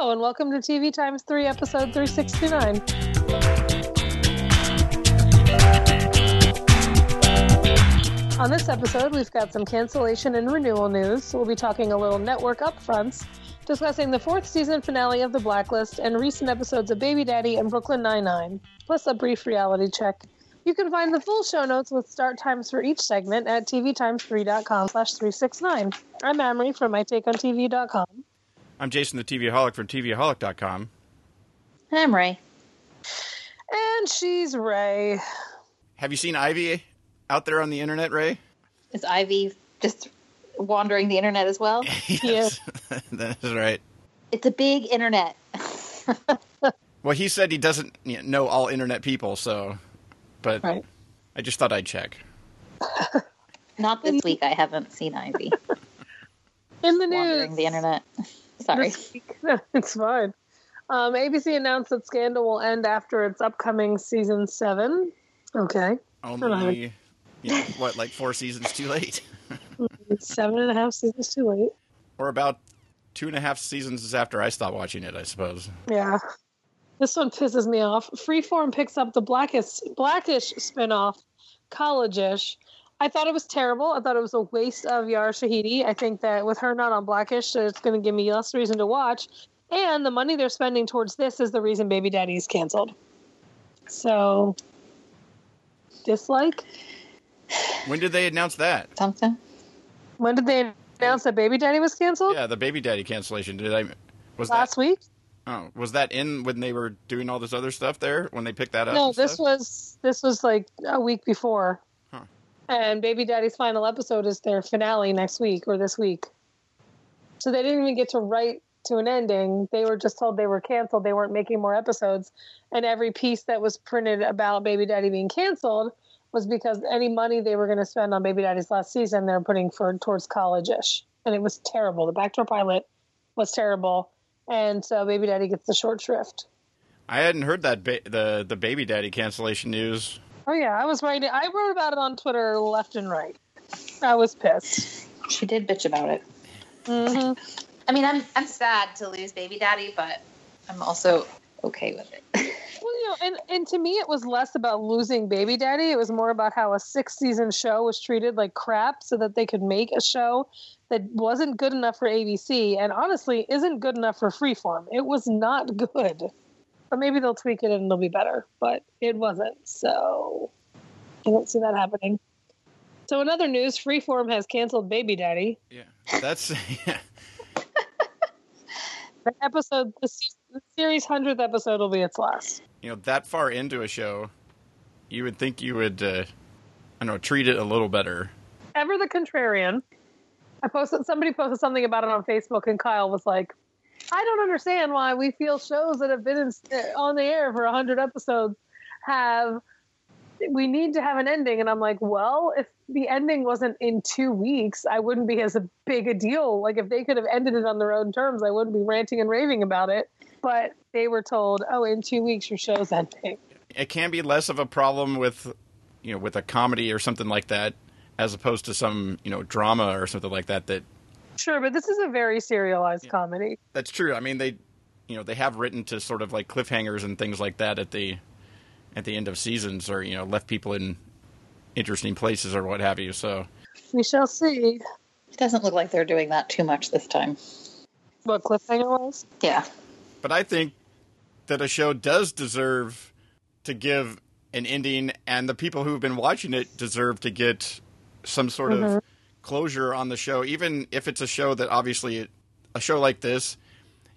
Hello, and welcome to TV Times 3, episode 369. On this episode, we've got some cancellation and renewal news. We'll be talking a little network upfronts, discussing the fourth season finale of The Blacklist and recent episodes of Baby Daddy and Brooklyn Nine-Nine, plus a brief reality check. You can find the full show notes with start times for each segment at tvtimes3.com slash 369. I'm Amrie from mytakeontv.com. I'm Jason the TVaholic from TVaholic.com. I'm Rae. And she's Rae. Have you seen Ivy out there on the internet, Rae? Is Ivy just wandering the internet as well? yes, that is right. It's a big internet. well, he said he doesn't know all internet people, so, but right. I just thought I'd check. Not this week. I haven't seen Ivy. In the news. wandering the internet. Sorry. it's fine. Um, ABC announced that Scandal will end after its upcoming season seven. Okay. Only, you know, what, like four seasons too late? Seven and a half seasons too late. Or about two and a half seasons after I stopped watching it, I suppose. Yeah. This one pisses me off. Freeform picks up the Blackish, Blackish spinoff, College-ish. I thought it was terrible. I thought it was a waste of Yara Shahidi. I think that with her not on Blackish, it's going to give me less reason to watch. And the money they're spending towards this is the reason Baby Daddy is canceled. So, dislike. When did they announce that? Something. When did they announce that Baby Daddy was canceled? Yeah, the Baby Daddy cancellation. Did I? Was last that, week? Oh, was that in when they were doing all this other stuff there when they picked that up? No, this stuff? was this was like a week before. And Baby Daddy's final episode is their finale next week or this week. So they didn't even get to write to an ending. They were just told they were canceled. They weren't making more episodes. And every piece that was printed about Baby Daddy being canceled was because any money they were going to spend on Baby Daddy's last season, they're putting for towards college-ish. And it was terrible. The backdoor pilot was terrible. And so Baby Daddy gets the short shrift. I hadn't heard that ba- the the Baby Daddy cancellation news. Oh yeah, I was writing. I wrote about it on Twitter left and right. I was pissed. She did bitch about it. Mm-hmm. I mean, I'm I'm sad to lose Baby Daddy, but I'm also okay with it. well, you know, and and to me, it was less about losing Baby Daddy. It was more about how a six season show was treated like crap, so that they could make a show that wasn't good enough for ABC, and honestly, isn't good enough for Freeform. It was not good. But maybe they'll tweak it and it'll be better. But it wasn't. So I don't see that happening. So in other news, Freeform has canceled Baby Daddy. Yeah, that's yeah. the episode, the, the series hundredth episode will be its last. You know, that far into a show, you would think you would, uh, I don't know, treat it a little better. Ever the contrarian. I posted somebody posted something about it on Facebook, and Kyle was like, "I don't understand why we feel shows that have been in, uh, on the air for hundred episodes have we need to have an ending." And I'm like, "Well, if the ending wasn't in two weeks, I wouldn't be as big a deal. Like if they could have ended it on their own terms, I wouldn't be ranting and raving about it." But they were told, "Oh, in two weeks your show's ending." It can be less of a problem with, you know, with a comedy or something like that as opposed to some you know drama or something like that that sure but this is a very serialized yeah. comedy. That's true. I mean they you know they have written to sort of like cliffhangers and things like that at the at the end of seasons or you know left people in interesting places or what have you so. We shall see. It doesn't look like they're doing that too much this time. What cliffhanger was yeah. But i think that a show does deserve to give an ending and the people who've been watching it deserve to get some sort mm-hmm. of closure on the show, even if it's a show that obviously a show like this,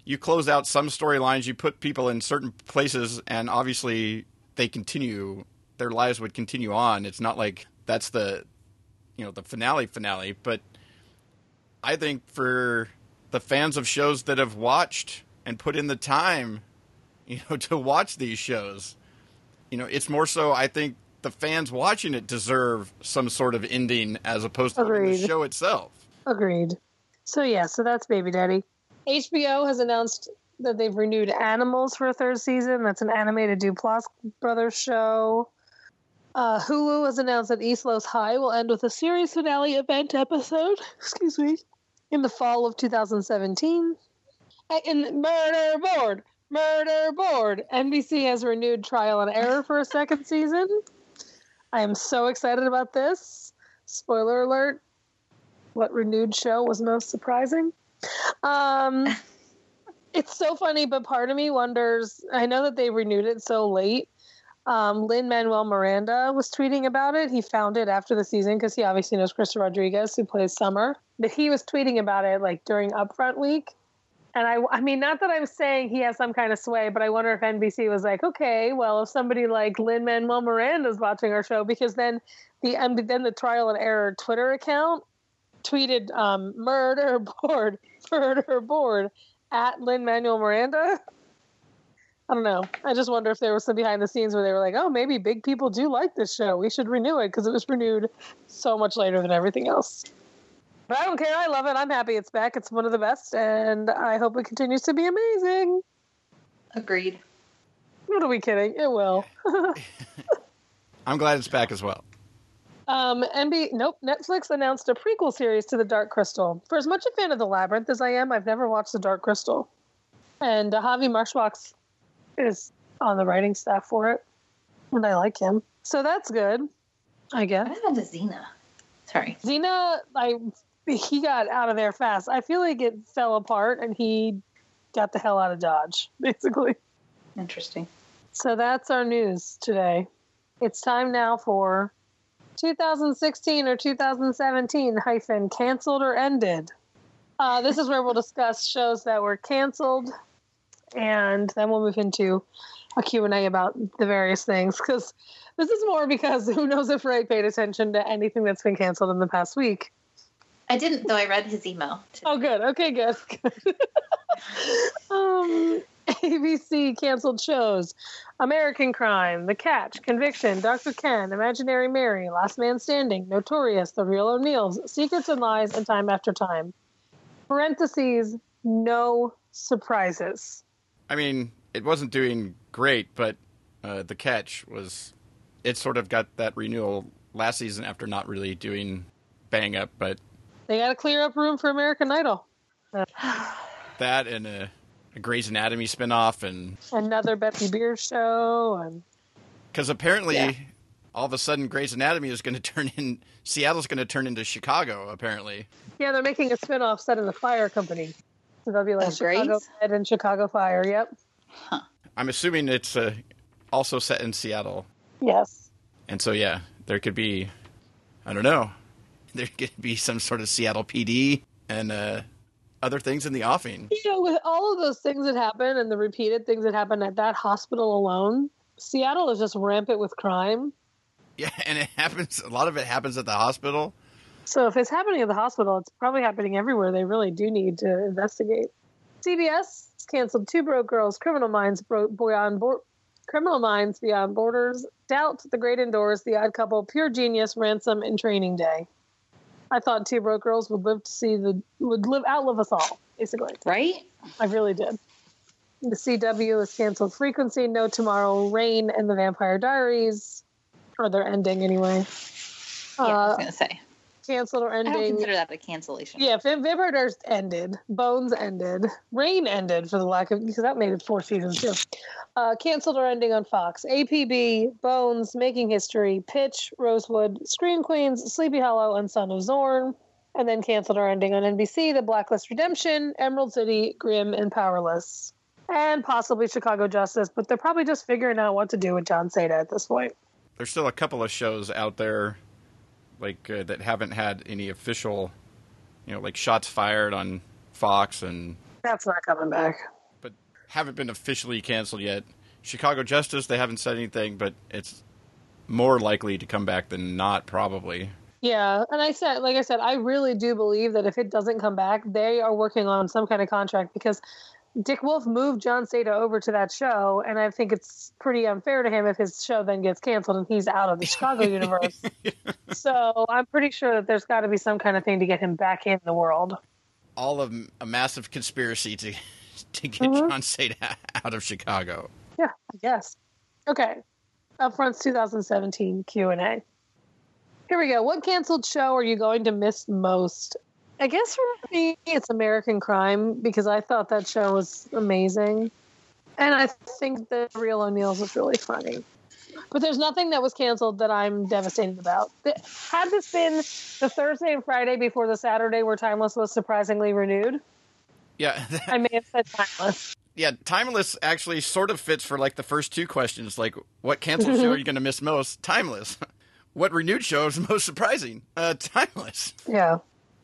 you close out some storylines, you put people in certain places, and obviously they continue. Their lives would continue on. It's not like that's the, you know, the finale finale. But I think for the fans of shows that have watched and put in the time, you know, to watch these shows, you know, it's more so. I think the fans watching it deserve some sort of ending as opposed to the show itself. Agreed. So yeah, so that's Baby Daddy. HBO has announced that they've renewed Animals for a third season. That's an animated Duplass Brothers show. Uh, Hulu has announced that East Los High will end with a series finale event episode. Excuse me. In the fall of 2017. in murder board, murder board. NBC has renewed Trial and Error for a second season. I am so excited about this. Spoiler alert: what renewed show was most surprising? Um, it's so funny, but part of me wonders. I know that they renewed it so late. Um, Lin Manuel Miranda was tweeting about it. He found it after the season because he obviously knows Krysta Rodriguez, who plays Summer. But he was tweeting about it like during Upfront week. And I, I mean, not that I'm saying he has some kind of sway, but I wonder if NBC was like, okay, well, if somebody like Lin Manuel Miranda is watching our show, because then the then the Trial and Error Twitter account tweeted um, murder board, murder board at Lin Manuel Miranda. I don't know. I just wonder if there was some behind the scenes where they were like, oh, maybe big people do like this show. We should renew it because it was renewed so much later than everything else. But I don't care. I love it. I'm happy it's back. It's one of the best, and I hope it continues to be amazing. Agreed. What are we kidding? It will. I'm glad it's back as well. Um, NB, nope. Netflix announced a prequel series to The Dark Crystal. For as much a fan of The Labyrinth as I am, I've never watched The Dark Crystal. And uh, Javi Marxuach is on the writing staff for it, and I like him, so that's good. I guess. What happened to Xena? Sorry, Xena. I he got out of there fast. I feel like it fell apart, and he got the hell out of Dodge, basically. interesting. So that's our news today. It's time now for 2016 or 2017 hyphen canceled or ended. Uh, this is where we'll discuss shows that were canceled, and then we'll move into a Q&A about the various things because this is more because who knows if Rae paid attention to anything that's been canceled in the past week. I didn't though. I read his email. Oh, good. Okay, good. good. um, ABC canceled shows American Crime, The Catch, Conviction, Dr. Ken, Imaginary Mary, Last Man Standing, Notorious, The Real O'Neills, Secrets and Lies, and Time After Time. Parentheses, no surprises. I mean, it wasn't doing great, but uh, the catch was it sort of got that renewal last season after not really doing bang up, but They got to clear up room for American Idol. that and a, a Grey's Anatomy spinoff, and Another Betsy Beers show, and because apparently Yeah. all of a sudden Grey's Anatomy is going to turn in Seattle's going to turn into Chicago. Apparently, yeah, they're making a spin-off set in the Fire Company. So they'll be like Of Chicago Grey's? Med and Chicago Fire. Yep. I'm assuming it's uh, also set in Seattle, Yes. and so yeah, there could be, I don't know, there could be some sort of Seattle PD and uh, other things in the offing. You know, with all of those things that happen and the repeated things that happen at that hospital alone, Seattle is just rampant with crime. Yeah, and it happens. A lot of it happens at the hospital. So if it's happening at the hospital, it's probably happening everywhere. They really do need to investigate. CBS canceled Two Broke Girls, Criminal Minds, Bro- Beyond Bo- Criminal Minds Beyond Borders, Doubt, The Great Indoors, The Odd Couple, Pure Genius, Ransom, and Training Day. I thought Two Broke Girls would live to see the would live outlive us all, basically. Right? I really did. The CW has canceled Frequency, No Tomorrow, Reign, and The Vampire Diaries. Or they're ending anyway. Yeah, I was Uh, gonna say. Canceled or ending. I don't consider that a cancellation. Yeah, Vamp- Vampire Diaries ended. Bones ended. Reign ended for the lack of because that made it four seasons too. Uh, canceled or ending on Fox. APB, Bones, Making History, Pitch, Rosewood, Scream Queens, Sleepy Hollow, and Son of Zorn. And then canceled or ending on NBC. The Blacklist Redemption, Emerald City, Grimm, and Powerless. And possibly Chicago Justice, but they're probably just figuring out what to do with Jon Seda at this point. There's still a couple of shows out there, like uh, that haven't had any official, you know, like shots fired on Fox and That's not coming back. but haven't been officially canceled yet. Chicago Justice, they haven't said anything, but it's more likely to come back than not, probably. Yeah, and I said, like I said, I really do believe that if it doesn't come back, they are working on some kind of contract because Dick Wolf moved Jon Seda over to that show, and I think it's pretty unfair to him if his show then gets canceled and he's out of the Chicago universe. So I'm pretty sure that there's got to be some kind of thing to get him back in the world. All of a massive conspiracy to to get Mhm. Jon Seda out of Chicago. Yeah, I guess. Okay, Upfront's 2017 Q and A. Here we go. What canceled show are you going to miss most? I guess for me, it's American Crime because I thought that show was amazing. And I think the Real O'Neills was really funny. But there's nothing that was canceled that I'm devastated about. Had this been the Thursday and Friday before the Saturday where Timeless was surprisingly renewed, Yeah, I may have said Timeless. yeah. Timeless actually sort of fits for like the first two questions, like what canceled show are you going to miss most? Timeless. What renewed show is most surprising? Uh, Timeless. Yeah.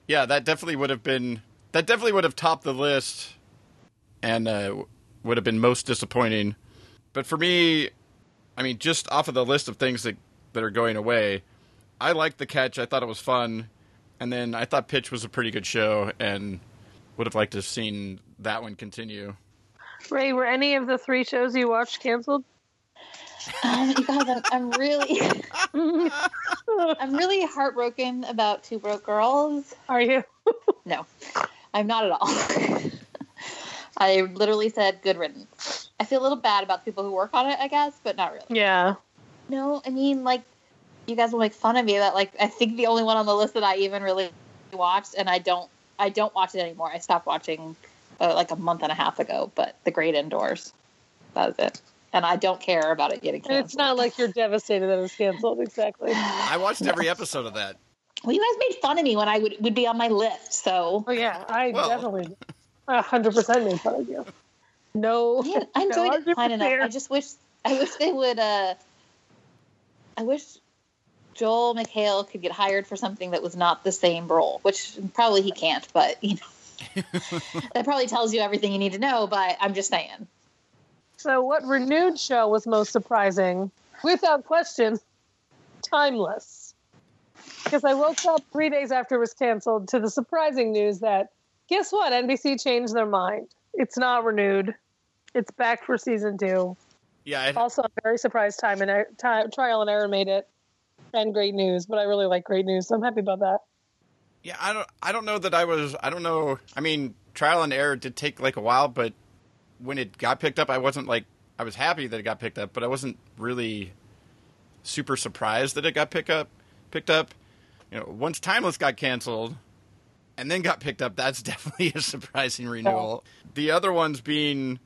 Yeah, that definitely would have been that definitely would have topped the list, and uh, would have been most disappointing. But for me, I mean, just off of the list of things that that are going away, I liked the catch. I thought it was fun, and then I thought Pitch was a pretty good show, and would have liked to have seen that one continue. Rae, were any of the three shows you watched canceled? Um, you guys, I'm, I'm really, I'm really heartbroken about Two Broke Girls. Are you? No, I'm not at all. I literally said good riddance. I feel a little bad about the people who work on it, I guess, but not really. Yeah. No, I mean, like, you guys will make fun of me that, like, I think the only one on the list that I even really watched, and I don't, I don't watch it anymore. I stopped watching uh, like a month and a half ago. But The Great Indoors, That was it. And I don't care about it getting And canceled. it's not like you're devastated that it's canceled. Exactly. I watched every episode of that. Well, you guys made fun of me when I would would be on my list, so Oh yeah, I Well- definitely, a hundred percent made fun of you. No, Man, I no enjoyed it fine enough. I just wish I wish they would uh I wish Joel McHale could get hired for something that was not the same role, which probably he can't, but you know that probably tells you everything you need to know, but I'm just saying. So, what renewed show was most surprising? Without question, Timeless. Because I woke up three days after it was canceled to the surprising news that guess what? NBC changed their mind. It's not renewed. It's back for season two. Yeah, I, Also, I'm very surprised time and Er- time, Trial and Error made it, and Great News. But I really like Great News, so I'm happy about that. Yeah, I don't. I don't know that I was. I don't know. I mean, trial and error did take like a while, but when it got picked up, I wasn't like. I was happy that it got picked up, but I wasn't really super surprised that it got pick up. Picked up. You know, once Timeless got canceled, and then got picked up, that's definitely a surprising renewal. The other ones being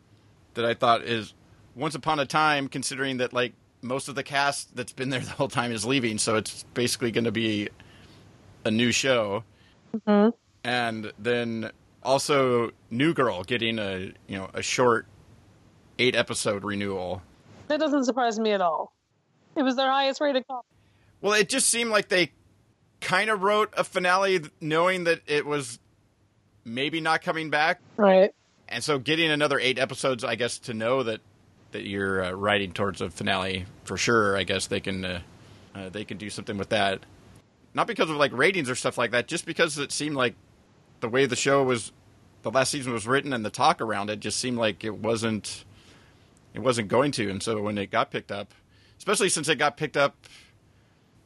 that I thought is Once Upon a Time, considering that like most of the cast that's been there the whole time is leaving, so it's basically going to be a new show. Mhm. And then also New Girl getting a you know a short eight episode renewal. That doesn't surprise me at all. It was their highest rated comedy. Well, it just seemed like they kind of wrote a finale knowing that it was maybe not coming back, Right. and so getting another eight episodes, I guess, to know that that you're uh, writing towards a finale for sure. I guess they can uh, uh, they can do something with that. Not because of like ratings or stuff like that, just because it seemed like the way the show was, the last season was written, and the talk around it just seemed like it wasn't it wasn't going to. And so when it got picked up, especially since it got picked up,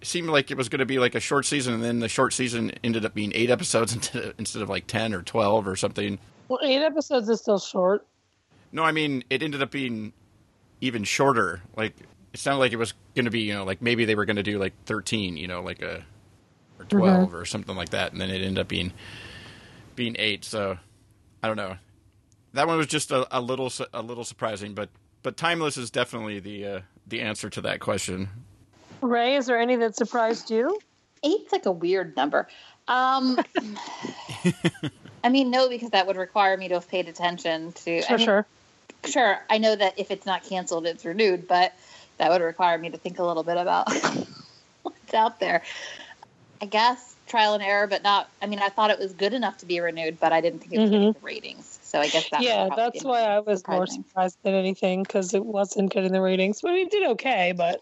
it seemed like it was going to be like a short season, and then the short season ended up being eight episodes instead of, instead of like ten or twelve or something. Well, eight episodes is still short. No, I mean it ended up being even shorter. Like it sounded like it was going to be, you know, like maybe they were going to do like thirteen, you know, like a or 12 mm-hmm. or something like that, and then it ended up being being eight. So I don't know. That one was just a, a little a little surprising, but but timeless is definitely the uh, the answer to that question. Rae, is there any that surprised you? Eight's like a weird number. Um, I mean, no, because that would require me to have paid attention to. I mean, sure. Sure, I know that if it's not canceled, it's renewed, but that would require me to think a little bit about what's out there. I guess trial and error, but not. I mean, I thought it was good enough to be renewed, but I didn't think it was mm-hmm. getting the ratings. So I guess that. yeah, probably that's why I was more surprised than anything because it wasn't getting the ratings. But it did okay, but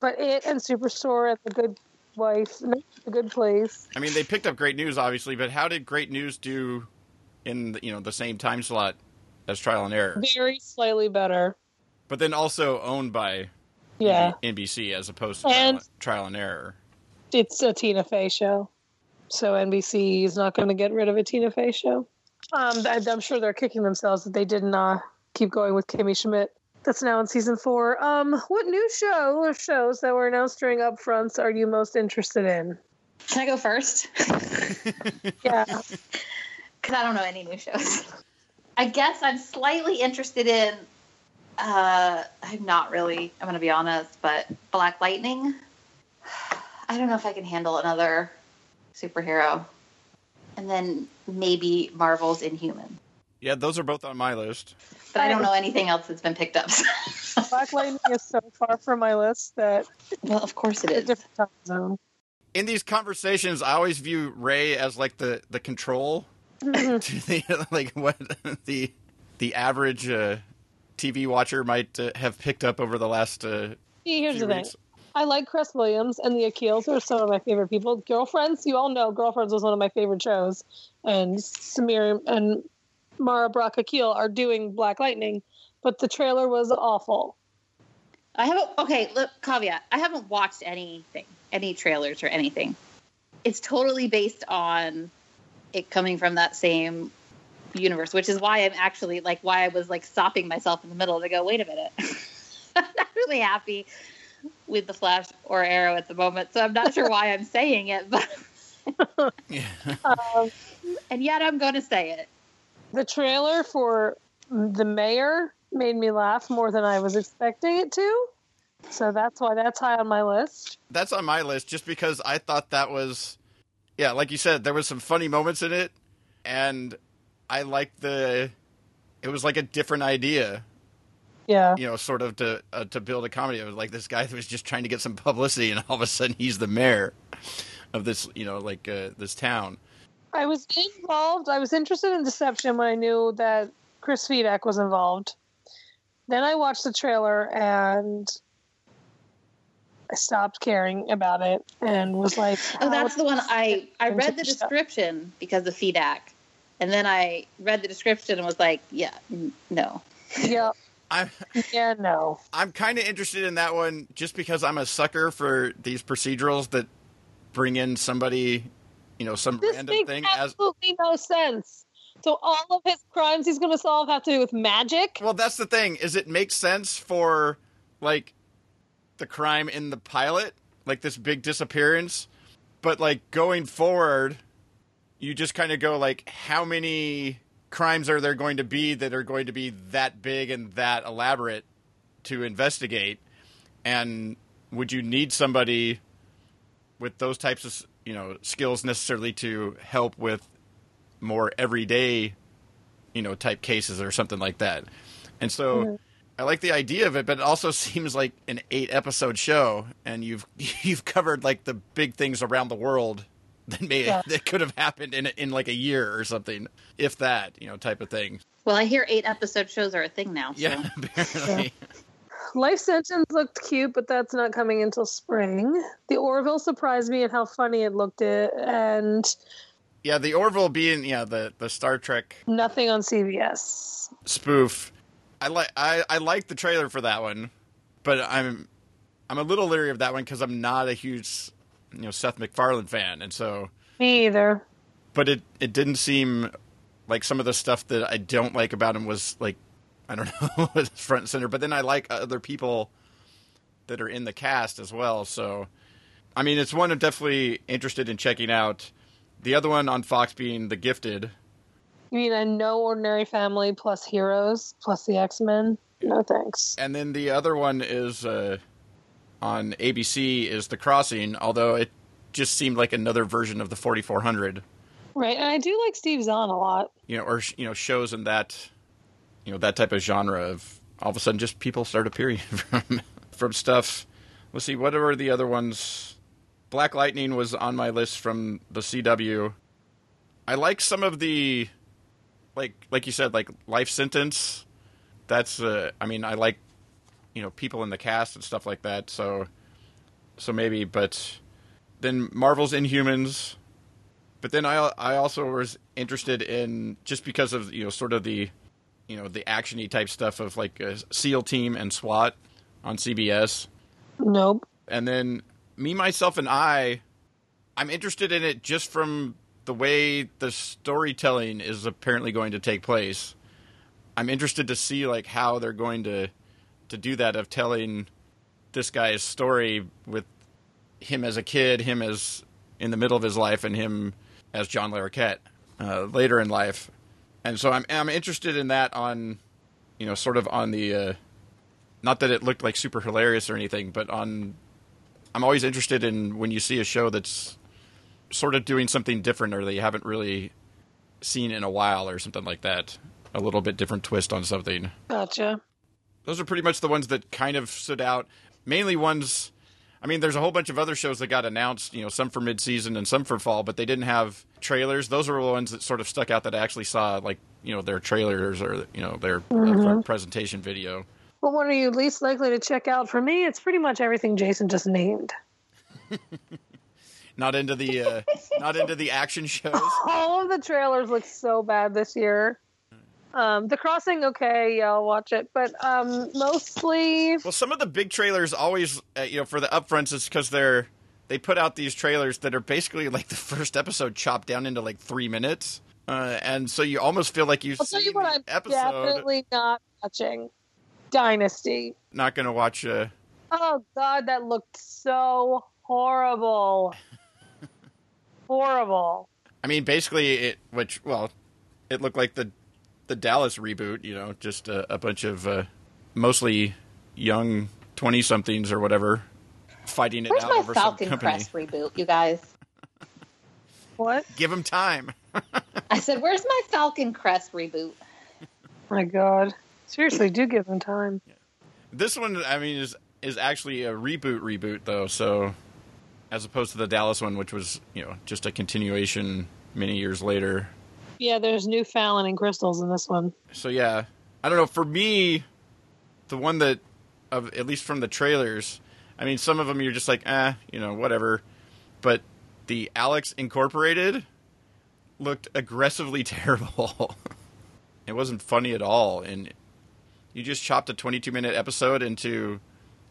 but it and Superstore and the Good Wife, no, the Good Place. I mean, they picked up Great News, obviously, but how did Great News do in the, you know the same time slot as Trial and Error? Very slightly better. But then also owned by Yeah, NBC as opposed to And- trial, trial and Error. It's a Tina Fey show, so NBC is not going to get rid of a Tina Fey show. Um, I, I'm sure they're kicking themselves that they didn't uh, keep going with Kimmy Schmidt. That's now in season four. Um, what new show or shows that were announced during upfronts are you most interested in? Can I go first? Yeah. Because I don't know any new shows. I guess I'm slightly interested in. Uh, I'm not really. I'm going to be honest, but Black Lightning. I don't know if I can handle another superhero. And then maybe Marvel's Inhuman. Yeah, those are both on my list. But I don't know anything else that's been picked up. Black Lightning is so far from my list that well, of course it's a different time zone. In these conversations, I always view Rae as like the the control to the like what the the average uh, TV watcher might uh, have picked up over the last uh, here's few the thing. I like Cress Williams and the Akils are some of my favorite people. Girlfriends, you all know Girlfriends was one of my favorite shows. And Salim and Mara Brock Akil are doing Black Lightning, but the trailer was awful. I haven't. Okay, look, caveat. I haven't watched anything, any trailers or anything. It's totally based on it coming from that same universe, which is why I'm actually like why I was like stopping myself in the middle to go, wait a minute. I'm not really happy with the Flash or Arrow at the moment, so I'm not sure why I'm saying it, but yeah. Um, and yet I'm going to say it. the trailer for The Mayor made me laugh more than I was expecting it to. So that's why that's high on my list. that's on my list just because I thought that was, yeah, like you said, there was some funny moments in it, and I liked the, it was like a different idea, Yeah. you know, sort of to uh, to build a comedy. It was like this guy that was just trying to get some publicity, and all of a sudden he's the mayor of this, you know, like uh, this town. I was involved. I was interested in Deception when I knew that Chris Fedak was involved. Then I watched the trailer and I stopped caring about it and was like, Oh, that's the one I I read the took stuff. description because of feedback, and then I read the description and was like, yeah, n- no. yeah, I'm yeah, no. I'm kind of interested in that one just because I'm a sucker for these procedurals that bring in somebody, you know, some This random makes thing as absolutely no sense. So all of his crimes he's going to solve have to do with magic. Well, that's the thing. Is it makes sense for like the crime in the pilot, like this big disappearance, but like going forward, you just kind of go like, how many crimes are there going to be that are going to be that big and that elaborate to investigate? And would you need somebody with those types of you know skills necessarily to help with more everyday you know type cases or something like that and so Mhm. i like the idea of it but it also seems like an eight episode show and you've you've covered like the big things around the world that may Yeah. that could have happened in in like a year or something if that you know type of thing Well, I hear eight episode shows are a thing now. So. yeah apparently Life Sentence looked cute, but that's not coming until spring. The Orville surprised me at how funny it looked, it, and yeah the orville being yeah the the star trek nothing on CBS. spoof. I like I, I like the trailer for that one, but I'm I'm a little leery of that one because I'm not a huge you know Seth MacFarlane fan, and so Me either. but it it didn't seem like some of the stuff that I don't like about him was like I don't know front and center. But then I like other people that are in the cast as well. So I mean, it's one I'm definitely interested in checking out. The other one on Fox being The Gifted. You mean a no ordinary family plus heroes plus the X Men? No thanks. And then the other one is uh, on ABC is The Crossing, although it just seemed like another version of the 4400, Right, and I do like Steve Zahn a lot. you know, or you know shows in that you know that type of genre of all of a sudden just people start appearing from from stuff. Let's see, what are the other ones? Black Lightning was on my list from the CW. I like some of the like like you said like life sentence. That's uh I mean I like you know people in the cast and stuff like that. So so maybe but then Marvel's Inhumans. But then I I also was interested in just because of you know sort of the you know the actiony type stuff of like uh, SEAL Team and SWAT on CBS Nope. and then me myself and i i'm interested in it just from the way the storytelling is apparently going to take place i'm interested to see like how they're going to to do that of telling this guy's story with him as a kid him as in the middle of his life and him as John Larroquette uh, later in life. And so I'm I'm interested in that on, you know, sort of on the, uh, not that it looked like super hilarious or anything, but on, I'm always interested in when you see a show that's sort of doing something different or that you haven't really seen in a while or something like that. A little bit different twist on something. Gotcha. Those are pretty much the ones that kind of stood out. Mainly ones. I mean, there's a whole bunch of other shows that got announced. You know, some for mid-season and some for fall, but they didn't have trailers. Those were the ones that sort of stuck out that I actually saw, like you know, their trailers or you know their uh, presentation video. Well, What one are you least likely to check out? For me, it's pretty much everything Jason just named. Not into the uh, not into the action shows. All of the trailers look so bad this year. Um, the Crossing, okay, yeah, I'll watch it, but um, mostly Well, some of the big trailers always, uh, you know, for the upfronts, is because they're they put out these trailers that are basically like the first episode chopped down into like three minutes, uh, and so you almost feel like you've I'll tell you what I'm episode. definitely not watching. Dynasty. Not going to watch. Uh, Oh God, that looked so horrible. horrible. I mean, basically, it which well, it looked like the the Dallas reboot. You know, just a, a bunch of uh, mostly young twenty somethings or whatever fighting it Where's out my over some Falcon company. Crest reboot, you guys? What? Give them time. I said, "Where's my Falcon Crest reboot?" My God. Seriously, do give them time. This one, I mean, is is actually a reboot reboot though. So, as opposed to the Dallas one, which was you know just a continuation many years later. Yeah, there's new Fallon and Krystles in this one. So yeah, I don't know. For me, the one that of at least from the trailers, I mean, some of them you're just like, eh, you know, whatever. But the Alex Incorporated looked aggressively terrible. it wasn't funny at all, and you just chopped a 22 minute episode into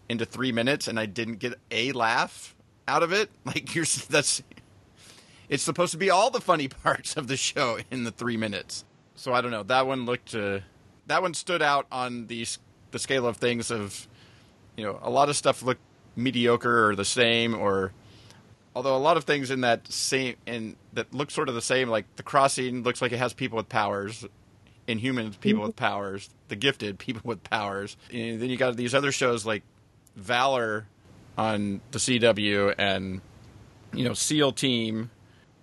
into three minutes, and I didn't get a laugh out of it. Like you're that's it's supposed to be all the funny parts of the show in the three minutes. So I don't know. That one looked uh, that one stood out on the the scale of things of you know a lot of stuff looked mediocre or the same or although a lot of things in that same in that look sort of the same like the crossing looks like it has people with powers inhumans people with powers the gifted people with powers and then you got these other shows like valor on the cw and you know seal team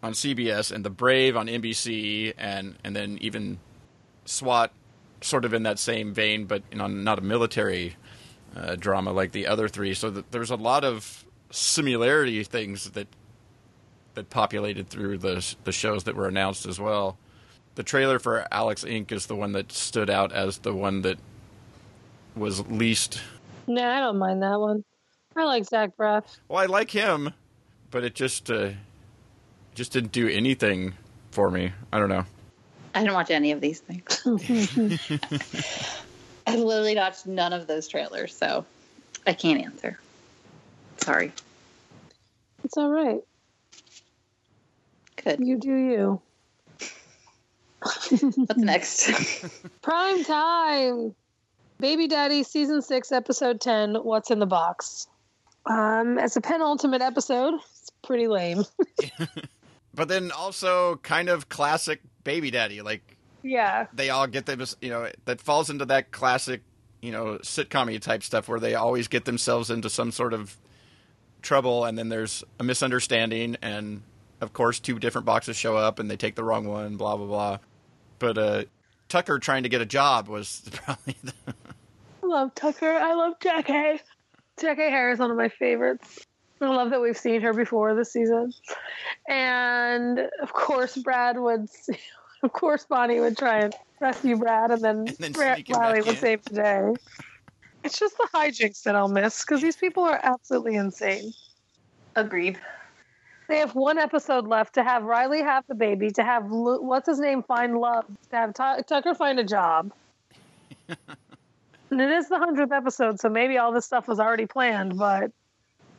on cbs and the brave on nbc and and then even swat sort of in that same vein but you know, not a military uh, drama like the other three so that there's a lot of similarity things that that populated through the the shows that were announced as well. The trailer for Alex Inc. is the one that stood out as the one that was least. Nah, I don't mind that one. I like Zach Braff. Well, I like him, but it just uh, just didn't do anything for me. I don't know. I didn't watch any of these things. I literally watched none of those trailers, so I can't answer. Sorry. It's all right. Good. You do you. What's next? Prime time. Baby Daddy season six, episode ten. What's in the box? Um, as a penultimate episode, it's pretty lame. But then also kind of classic baby daddy, like yeah, they all get them, you know, that falls into that classic, you know, sitcom type stuff where they always get themselves into some sort of trouble and then there's a misunderstanding and of course two different boxes show up and they take the wrong one, blah blah blah. But uh Tucker trying to get a job was probably the, I love Tucker. I love Jackie. Jackie Harris is one of my favorites. I love that we've seen her before this season. And of course, Brad would, of course, Bonnie would try and rescue Brad, and then, And then Brad Riley would in. save the day. It's just the hijinks that I'll miss because these people are absolutely insane. Agreed. They have one episode left to have Riley have the baby, to have what's his name find love, to have Tu Tucker find a job. and it is the hundredth episode, so maybe all this stuff was already planned, but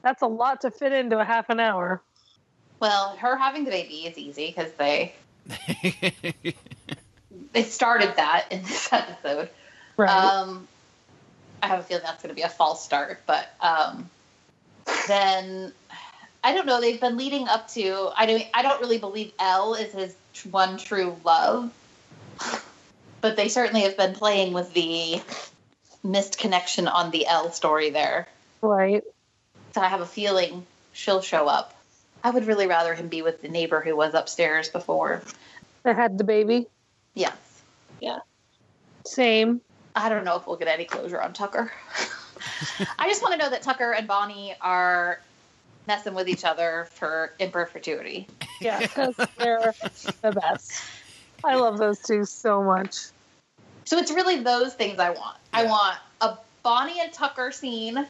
that's a lot to fit into a half an hour. Well, her having the baby is easy because they they started that in this episode. Right. Um, I have a feeling that's going to be a false start, but um, then I don't know. They've been leading up to. I don't. I don't really believe L is his one true love, but they certainly have been playing with the missed connection on the L story there. Right. So I have a feeling she'll show up. I would really rather him be with the neighbor who was upstairs before. That had the baby. Yes. Yeah. Same. I don't know if we'll get any closure on Tucker. I just want to know that Tucker and Bonnie are messing with each other for in perpetuity. Yeah, because they're the best. I love those two so much. So it's really those things I want. I want a Bonnie and Tucker scene.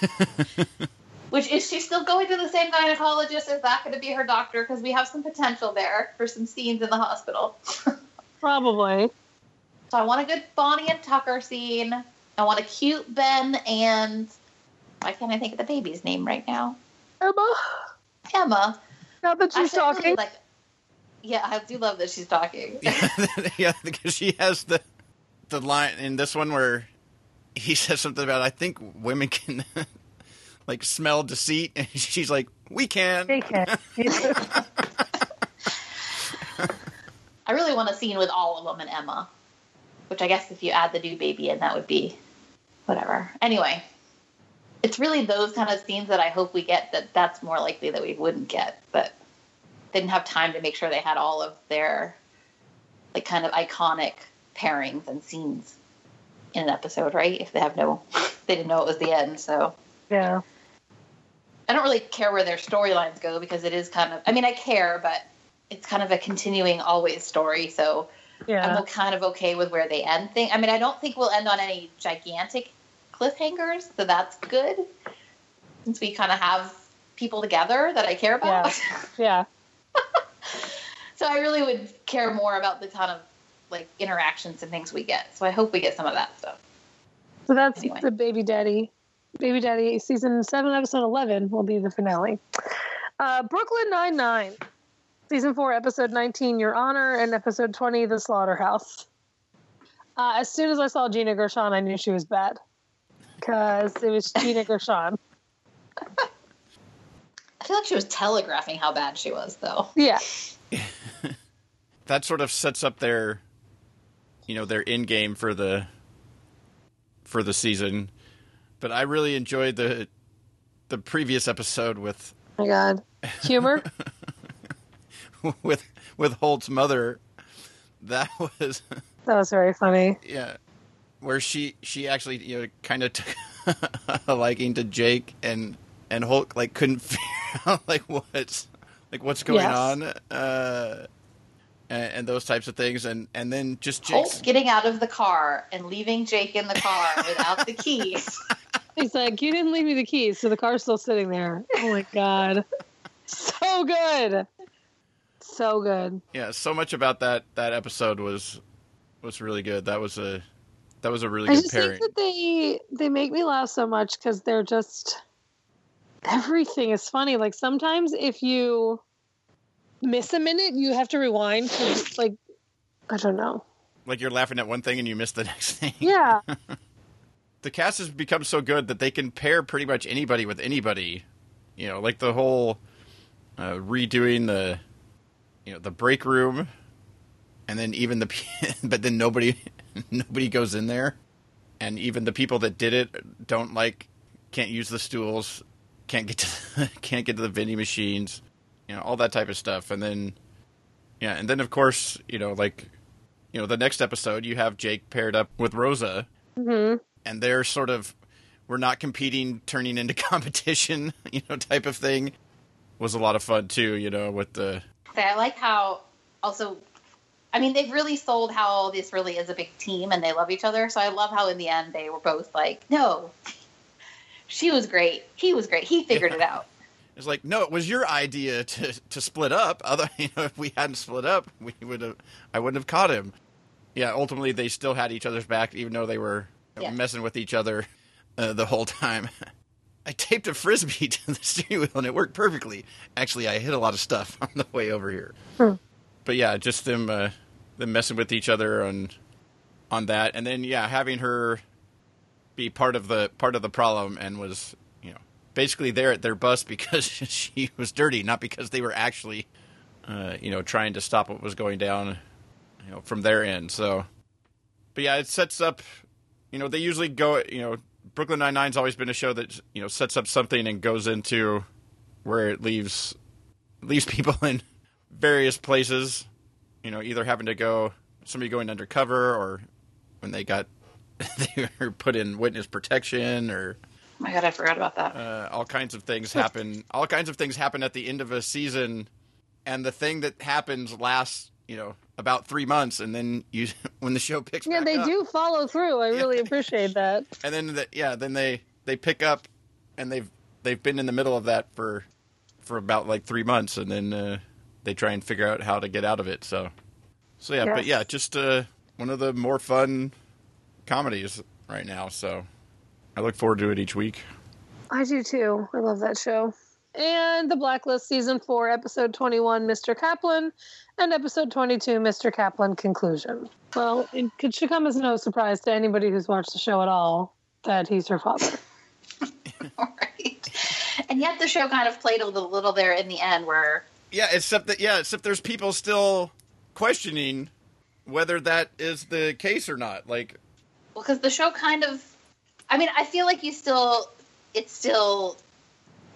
Which is she still going to the same gynecologist? Is that going to be her doctor? Because we have some potential there for some scenes in the hospital. Probably. So I want a good Bonnie and Tucker scene. I want a cute Ben and why can't I think of the baby's name right now? Emma. Emma. Now that she's Actually, I really talking. like. Yeah, I do love that she's talking. yeah, because she has the the line in this one where he says something about I think women can like smell deceit, and she's like, "We can." They can. I really want a scene with all of them and Emma, which I guess if you add the new baby in, that would be whatever. Anyway, it's really those kind of scenes that I hope we get. That that's more likely that we wouldn't get, but they didn't have time to make sure they had all of their like kind of iconic pairings and scenes in an episode, right? If they have no, they didn't know it was the end, so. yeah. I don't really care where their storylines go because it is kind of. I mean, I care, but it's kind of a continuing always story. So Yeah. I'm kind of okay with where they end thing. I mean, I don't think we'll end on any gigantic cliffhangers, so that's good. Since we kind of have people together that I care about. Yeah. so I really would care more about the kind of like interactions and things we get. So I hope we get some of that stuff. So that's Anyway. the Baby Daddy. Baby Daddy season seven, episode eleven will be the finale. Uh, Brooklyn Nine Nine, season four, episode nineteen, Your Honor, and episode twenty, The Slaughterhouse. Uh, as soon as I saw Gina Gershon, I knew she was bad because it was Gina Gershon. I feel like she was telegraphing how bad she was, though. Yeah, That sort of sets up their, you know, their end game for the for the season. But I really enjoyed the the previous episode with oh my God, humor. with with Holt's mother. That was that was very funny. yeah, where she she actually you know kind of took a liking to Jake and and Holt like couldn't figure out like what's like what's going Yes. on uh and, and those types of things and and then just Holt Jake's getting out of the car and leaving Jake in the car without the keys. He's like, "You didn't leave me the keys, so the car's still sitting there." Oh my God, so good, so good. yeah so much about that that episode was was really good that was a that was a really I good just pairing think that they they make me laugh so much because they're just everything is funny. Like sometimes if you miss a minute, you have to rewind. 'cause, like I don't know. like you're laughing at one thing and you miss the next thing Yeah, the cast has become so good that they can pair pretty much anybody with anybody. You know, like the whole uh, redoing the, you know, the break room, and then even the, but then nobody, nobody goes in there, and even the people that did it don't like, can't use the stools, can't get to, can't get to the vending machines, you know, all that type of stuff, and then, yeah, and then of course, you know, like, you know, the next episode you have Jake paired up with Rosa hmm and they're sort of we're not competing turning into competition you know type of thing was a lot of fun too you know with the I like how also, I mean, they've really sold how this really is a big team and they love each other. So I love how in the end they were both like, no, she was great. He was great. He figured it out. It's like no it was your idea to to split up. Other you know if we hadn't split up we would have i wouldn't have caught him. Yeah ultimately they still had each other's back even though they were Yeah. messing with each other uh, the whole time. I taped a frisbee to the steering wheel and it worked perfectly. Actually i hit a lot of stuff on the way over here. Hmm. but yeah, just them uh, them messing with each other on on that, and then yeah, having her be part of the part of the problem and was basically there at their bus because she was dirty, not because they were actually, uh, you know, trying to stop what was going down, you know, from their end. So, but yeah, it sets up. You know, they usually go. You know, Brooklyn Nine Nine's always been a show that you know sets up something and goes into where it leaves leaves people in various places. You know, either having to go somebody going undercover or when they got they were put in witness protection or Oh my god, I forgot about that. uh, all kinds of things happen. all kinds of things happen at the end of a season, and the thing that happens lasts, you know, about three months, and then you, when the show picks, Yeah, back they up, do follow through. I really appreciate that. and then the, yeah, then they they pick up, and they've they've been in the middle of that for for about like three months, and then uh, they try and figure out how to get out of it. So, so yeah, but yeah, just uh, one of the more fun comedies right now. So, I look forward to it each week. I do too. I love that show. And the Blacklist season four, episode twenty-one, Mr. Kaplan, and episode twenty-two, Mr. Kaplan conclusion. Well, it could, should come as no surprise to anybody who's watched the show at all that he's her father. right. And yet the show kind of played a little, little there in the end where Yeah, except that yeah, except there's people still questioning whether that is the case or not. Like, well because the show kind of i mean i feel like you still it's still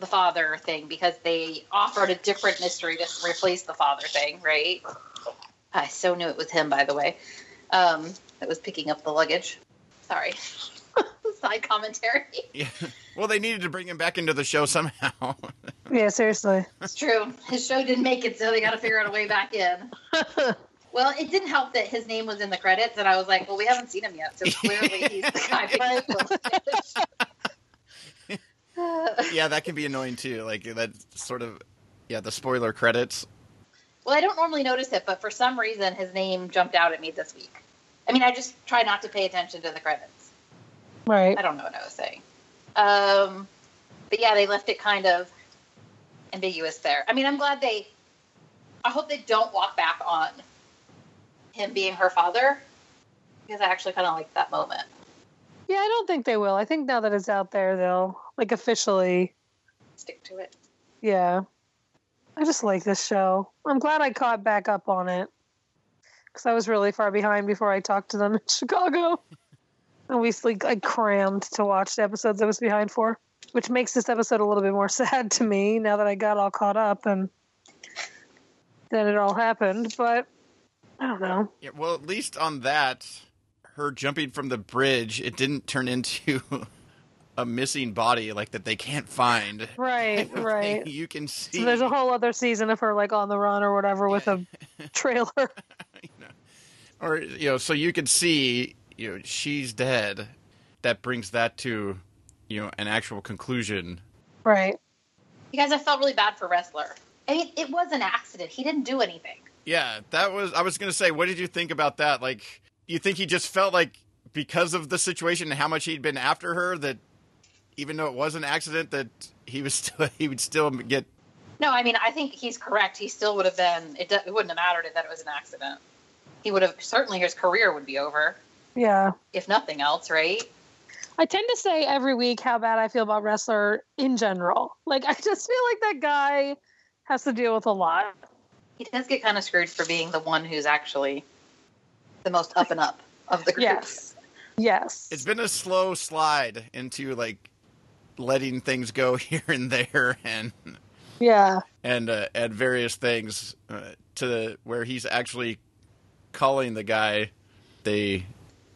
the father thing because they offered a different mystery to replace the father thing right? I so knew it was him by the way um that was picking up the luggage. Sorry. Side commentary. Yeah, well, they needed to bring him back into the show somehow. yeah, seriously. it's true. His show didn't make it so they got to figure out a way back in well it didn't help that his name was in the credits and i was like well we haven't seen him yet so clearly he's the guy picking up the luggage. yeah, that can be annoying too. Like that sort of yeah, the spoiler credits. Well, I don't normally notice it, but for some reason his name jumped out at me this week. I mean, I just try not to pay attention to the credits. Right. I don't know what I was saying. Um, but yeah, they left it kind of ambiguous there. I mean, I'm glad they. I hope they don't walk back on him being her father because I actually kind of like that moment. Yeah, I don't think they will. I think now that it's out there, they'll like officially. Stick to it. Yeah. I just like this show. I'm glad I caught back up on it because I was really far behind before I talked to them in Chicago. And we like I crammed to watch the episodes I was behind for, which makes this episode a little bit more sad to me now that I got all caught up and then it all happened. But I don't know. Yeah, well, at least on that, her jumping from the bridge, it didn't turn into a missing body like that they can't find. Right, right. you can see. So there's a whole other season of her like on the run or whatever with a trailer. or you know, so you can see, you know, she's dead. That brings that to, you know, an actual conclusion. Right. You guys, I felt really bad for Ressler. I mean, it was an accident. He didn't do anything. Yeah, that was. I was gonna say, what did you think about that? Like, you think he just felt like because of the situation and how much he'd been after her that, even though it was an accident, that he was still he would still get. No, I mean, I think he's correct. He still would have been. It, do- it wouldn't have mattered that it was an accident. He would have certainly his career would be over, Yeah. if nothing else, right? I tend to say every week how bad I feel about Ressler in general. Like I just feel like that guy has to deal with a lot. He does get kind of screwed for being the one who's actually the most up and up of the group. Yes. Yes. It's been a slow slide into like letting things go here and there and yeah. and uh, and various things uh, to the, where he's actually calling the guy they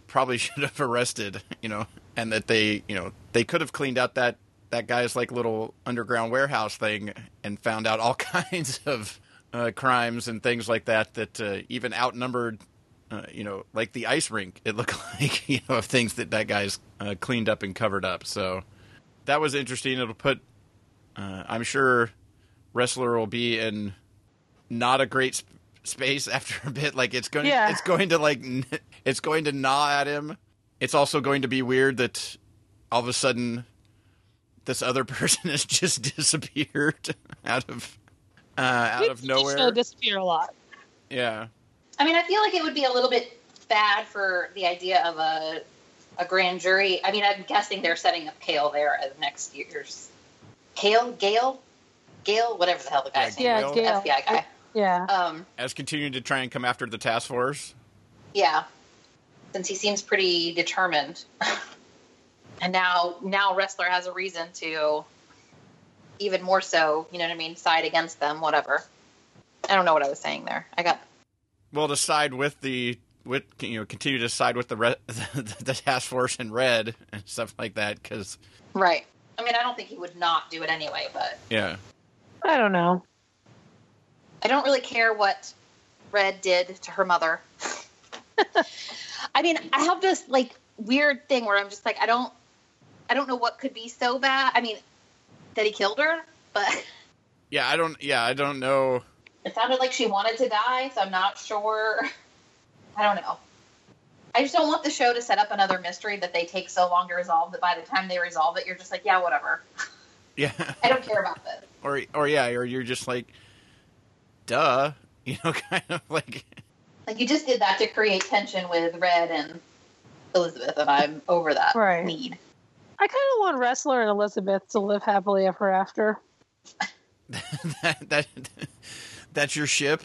probably should have arrested, you know, and that they, you know, they could have cleaned out that that guy's like little underground warehouse thing and found out all kinds of uh, crimes and things like that that uh, even outnumbered. Uh, you know, like the ice rink, it looked like you know of things that that guy's uh, cleaned up and covered up. So that was interesting. It'll put, uh, I'm sure, Ressler will be in not a great sp- space after a bit. Like it's going, Yeah. it's going to like, n- it's going to gnaw at him. It's also going to be weird that all of a sudden this other person has just disappeared out of uh, out of nowhere. Show disappear a lot. yeah, I mean, I feel like it would be a little bit bad for the idea of a a grand jury. I mean, I'm guessing they're setting up Kale there as next year's Kale, Gale, Gale, whatever the hell the guy's Yeah, name Yeah, Gale. FBI guy. Yeah. Um, As continuing to try and come after the task force. yeah, since he seems pretty determined, and now now Ressler has a reason to even more so. You know what I mean? Side against them, whatever. I don't know what I was saying there. I got Well, to side with the with you know continue to side with the re- the task force in red and stuff like that because right. I mean, I don't think he would not do it anyway, but yeah I don't know. I don't really care what Red did to her mother. I mean, I have this like weird thing where I'm just like, I don't, I don't know what could be so bad. I mean, that he killed her, but yeah I don't yeah I don't know it sounded like she wanted to die, so I'm not sure. I don't know. I just don't want the show to set up another mystery that they take so long to resolve that by the time they resolve it, you're just like, yeah, whatever. yeah I don't care about this. or or yeah or you're just like duh you know kind of like Like you just did that to create tension with Red and Elizabeth, and I'm over that Right. need. I kind of want Ressler and Elizabeth to live happily ever after. that that that's your ship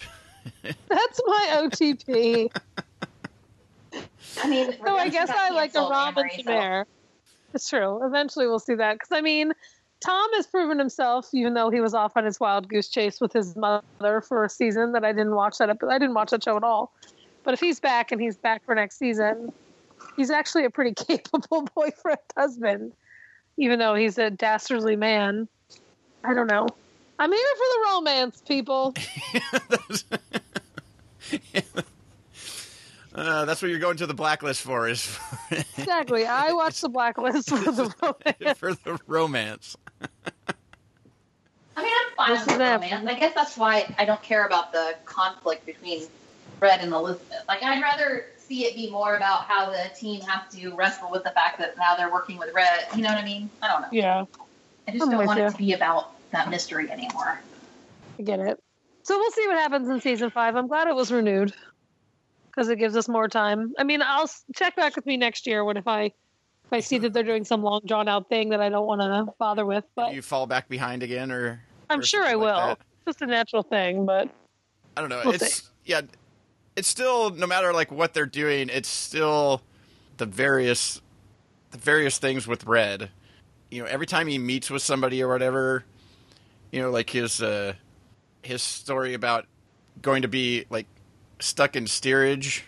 That's my OTP. I mean, so oh, I guess I like a canceled, Robin Amrie. It's true. Eventually we'll see that. Because, I mean, Tom has proven himself, even though he was off on his wild goose chase with his mother for a season that I didn't watch that. ep- I didn't watch that show at all. But if he's back and he's back for next season, he's actually a pretty capable boyfriend husband, even though he's a dastardly man. I don't know. I'm here for the romance, people. uh, that's what you're going to the blacklist for is for, Exactly. I watch the blacklist for the romance. for the romance I mean, I'm fine with is romance. I guess that's why I don't care about the conflict between Red and Elizabeth. Like, I'd rather see it be more about how the team has to wrestle with the fact that now they're working with Red. You know what I mean? I don't know. Yeah. I just I'm don't want you. it to be about that mystery anymore. I get it. So we'll see what happens in season five. I'm glad it was renewed because it gives us more time. I mean, I'll check back with me next year when if I if I see that they're doing some long drawn out thing that I don't want to bother with. But you fall back behind again or I'm or sure I something will. like that. It's just a natural thing. But I don't know. We'll it's yeah, it's still no matter like what they're doing, it's still the various the various things with Red. You know, every time he meets with somebody or whatever, you know, like his uh his story about going to be like stuck in steerage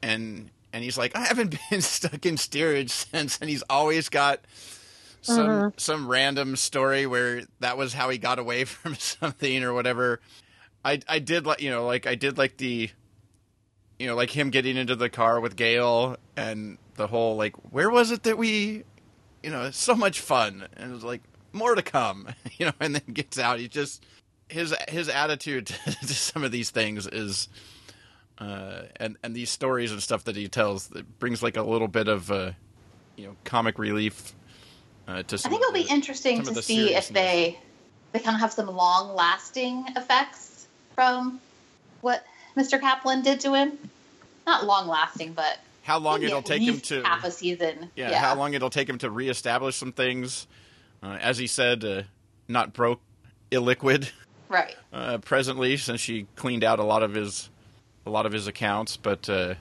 and and he's like, I haven't been stuck in steerage since and he's always got some Mhm. some random story where that was how he got away from something or whatever. I I did like you know like I did like the you know like him getting into the car with Gail and the whole like where was it that we you know so much fun. And it was like more to come you know and then gets out. He just his his attitude to some of these things is uh and and these stories and stuff that he tells that brings like a little bit of uh you know comic relief uh, to I think it'll be interesting to see if they they kind of have some long lasting effects from what Mr. Kaplan did to him. Not long lasting, but how long it'll take him to half a season. yeah, how long it'll take him to reestablish some things. Uh, as he said, uh, not broke, illiquid Right. uh, presently, since she cleaned out a lot of his a lot of his accounts. But uh,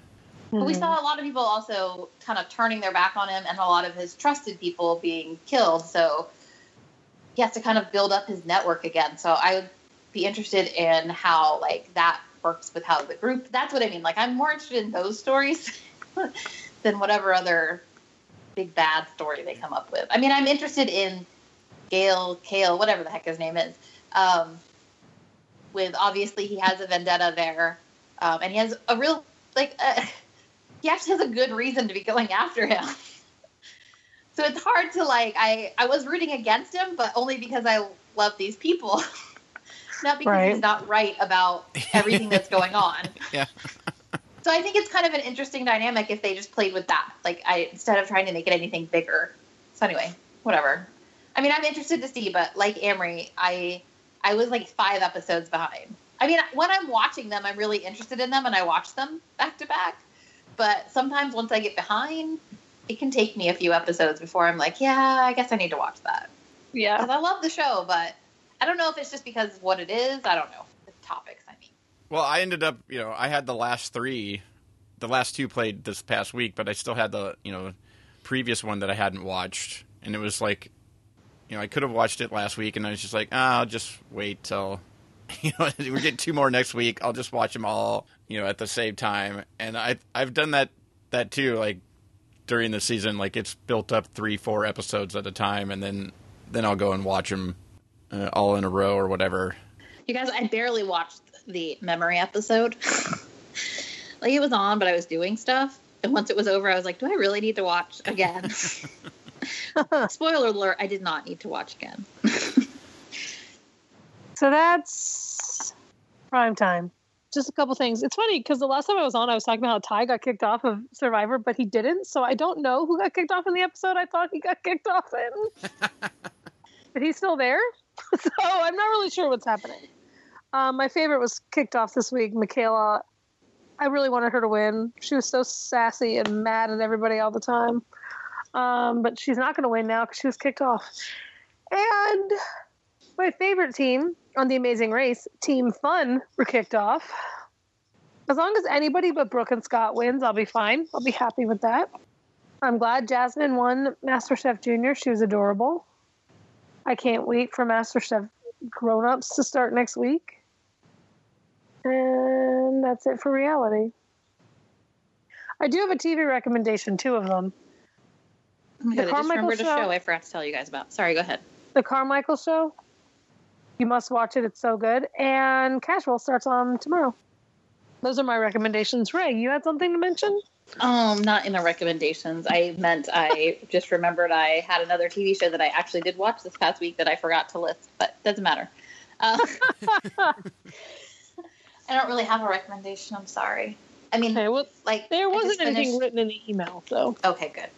But we Mhm. saw a lot of people also kind of turning their back on him and a lot of his trusted people being killed. So he has to kind of build up his network again. So I would be interested in how like that works with how the group that's what I mean. Like I'm more interested in those stories than whatever other big bad story they come up with. I mean I'm interested in Gail, Kale, whatever the heck his name is. Um, with obviously he has a vendetta there. Um, and he has a real like uh, he actually has a good reason to be going after him. so it's hard to like I I was rooting against him, but only because I love these people, not because Right. he's not right about everything that's going on. yeah, So I think it's kind of an interesting dynamic if they just played with that, like I instead of trying to make it anything bigger. So anyway, whatever. I mean, I'm interested to see, but like Amrie, I I was like five episodes behind. I mean, when I'm watching them, I'm really interested in them, and I watch them back to back. But sometimes once I get behind, it can take me a few episodes before I'm like, yeah, I guess I need to watch that. Yeah. Because I love the show, but I don't know if it's just because of what it is. I don't know. The topics, I mean. Well, I ended up, you know, I had the last three, the last two played this past week, but I still had the, you know, previous one that I hadn't watched, and it was like, you know, I could have watched it last week, and I was just like, ah, I'll just wait till, you know, we get two more next week. I'll just watch them all, you know, at the same time, and I I've done that that too, like during the season, like it's built up three, four episodes at a time, and then then I'll go and watch them uh, all in a row or whatever. You guys, I barely watched the memory episode. like it was on, but I was doing stuff. And once it was over, I was like, do I really need to watch again? Spoiler alert, I did not need to watch again. So that's prime time. Just a couple things. It's funny because the last time I was on, I was talking about how Tai got kicked off of Survivor, but he didn't. So I don't know who got kicked off in the episode. I thought he got kicked off in. but he's still there. so I'm not really sure what's happening. Um, my favorite was kicked off this week. Michaela. I really wanted her to win. She was so sassy and mad at everybody all the time. Um, but she's not going to win now because she was kicked off. And my favorite team on the Amazing Race, Team Fun, were kicked off. As long as anybody but Brooke and Scott wins, I'll be fine. I'll be happy with that. I'm glad Jasmine won MasterChef Junior. She was adorable. I can't wait for MasterChef Grown Ups to start next week. And that's it for reality. I do have a TV recommendation, two of them. Oh The God, I just Carmichael remembered a show? show I forgot to tell you guys about. Sorry, go ahead. The Carmichael Show. You must watch it. It's so good. And Casual starts on tomorrow. Those are my recommendations. Rae, you had something to mention? Um, not in the recommendations. I meant I just remembered I had another TV show that I actually did watch this past week that I forgot to list, but doesn't matter. Uh, I don't really have a recommendation. I'm sorry. I mean, Okay, well, like there wasn't anything finished- written in the email, so. Okay, good.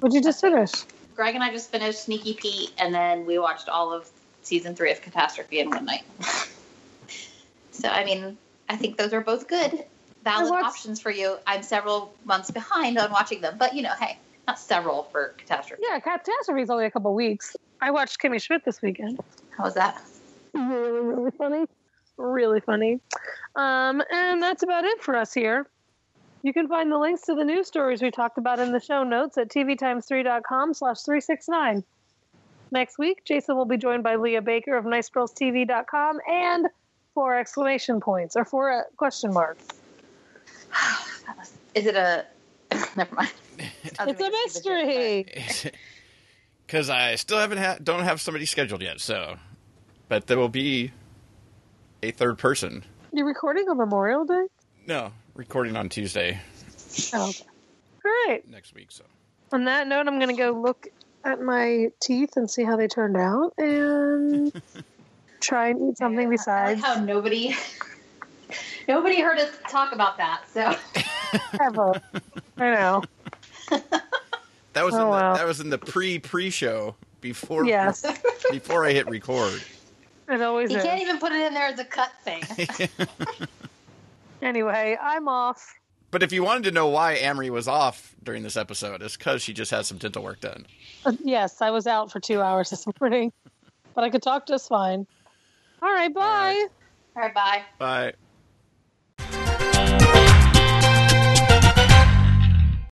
What'd you just finish? Greg and I just finished Sneaky Pete, and then we watched all of season three of Catastrophe in one night. so, I mean, I think those are both good, valid options for you. I'm several months behind on watching them, but you know, hey, not several for Catastrophe. Yeah, Catastrophe's only a couple weeks. I watched Kimmy Schmidt this weekend. How was that? Really, really funny. Really funny. Um, and that's about it for us here. You can find the links to the news stories we talked about in the show notes at tvtimes3.com slash 369. Next week, Jason will be joined by Leah Baker of nicegirlstv.com and four exclamation points, or four uh, question marks. That was- Is it a? Never mind. It's a gonna make stupid joke, mystery. because I still haven't ha- don't have somebody scheduled yet. So, but there will be a third person. You're recording on Memorial Day? No, recording on Tuesday Oh, okay. Great. next week. So On that note, I'm going to go look at my teeth and see how they turned out and try and eat something I besides. like how nobody, nobody heard us talk about that. So Ever. I know. that was Oh, in the, wow. that was in the pre pre show before Yes, before I hit record. it always you is. can't even put it in there as a cut thing. Anyway, I'm off. But if you wanted to know why Amrie was off during this episode, it's because she just had some dental work done. Uh, yes, I was out for two hours this morning, but I could talk just fine. All right, bye. right. All right, bye. Bye.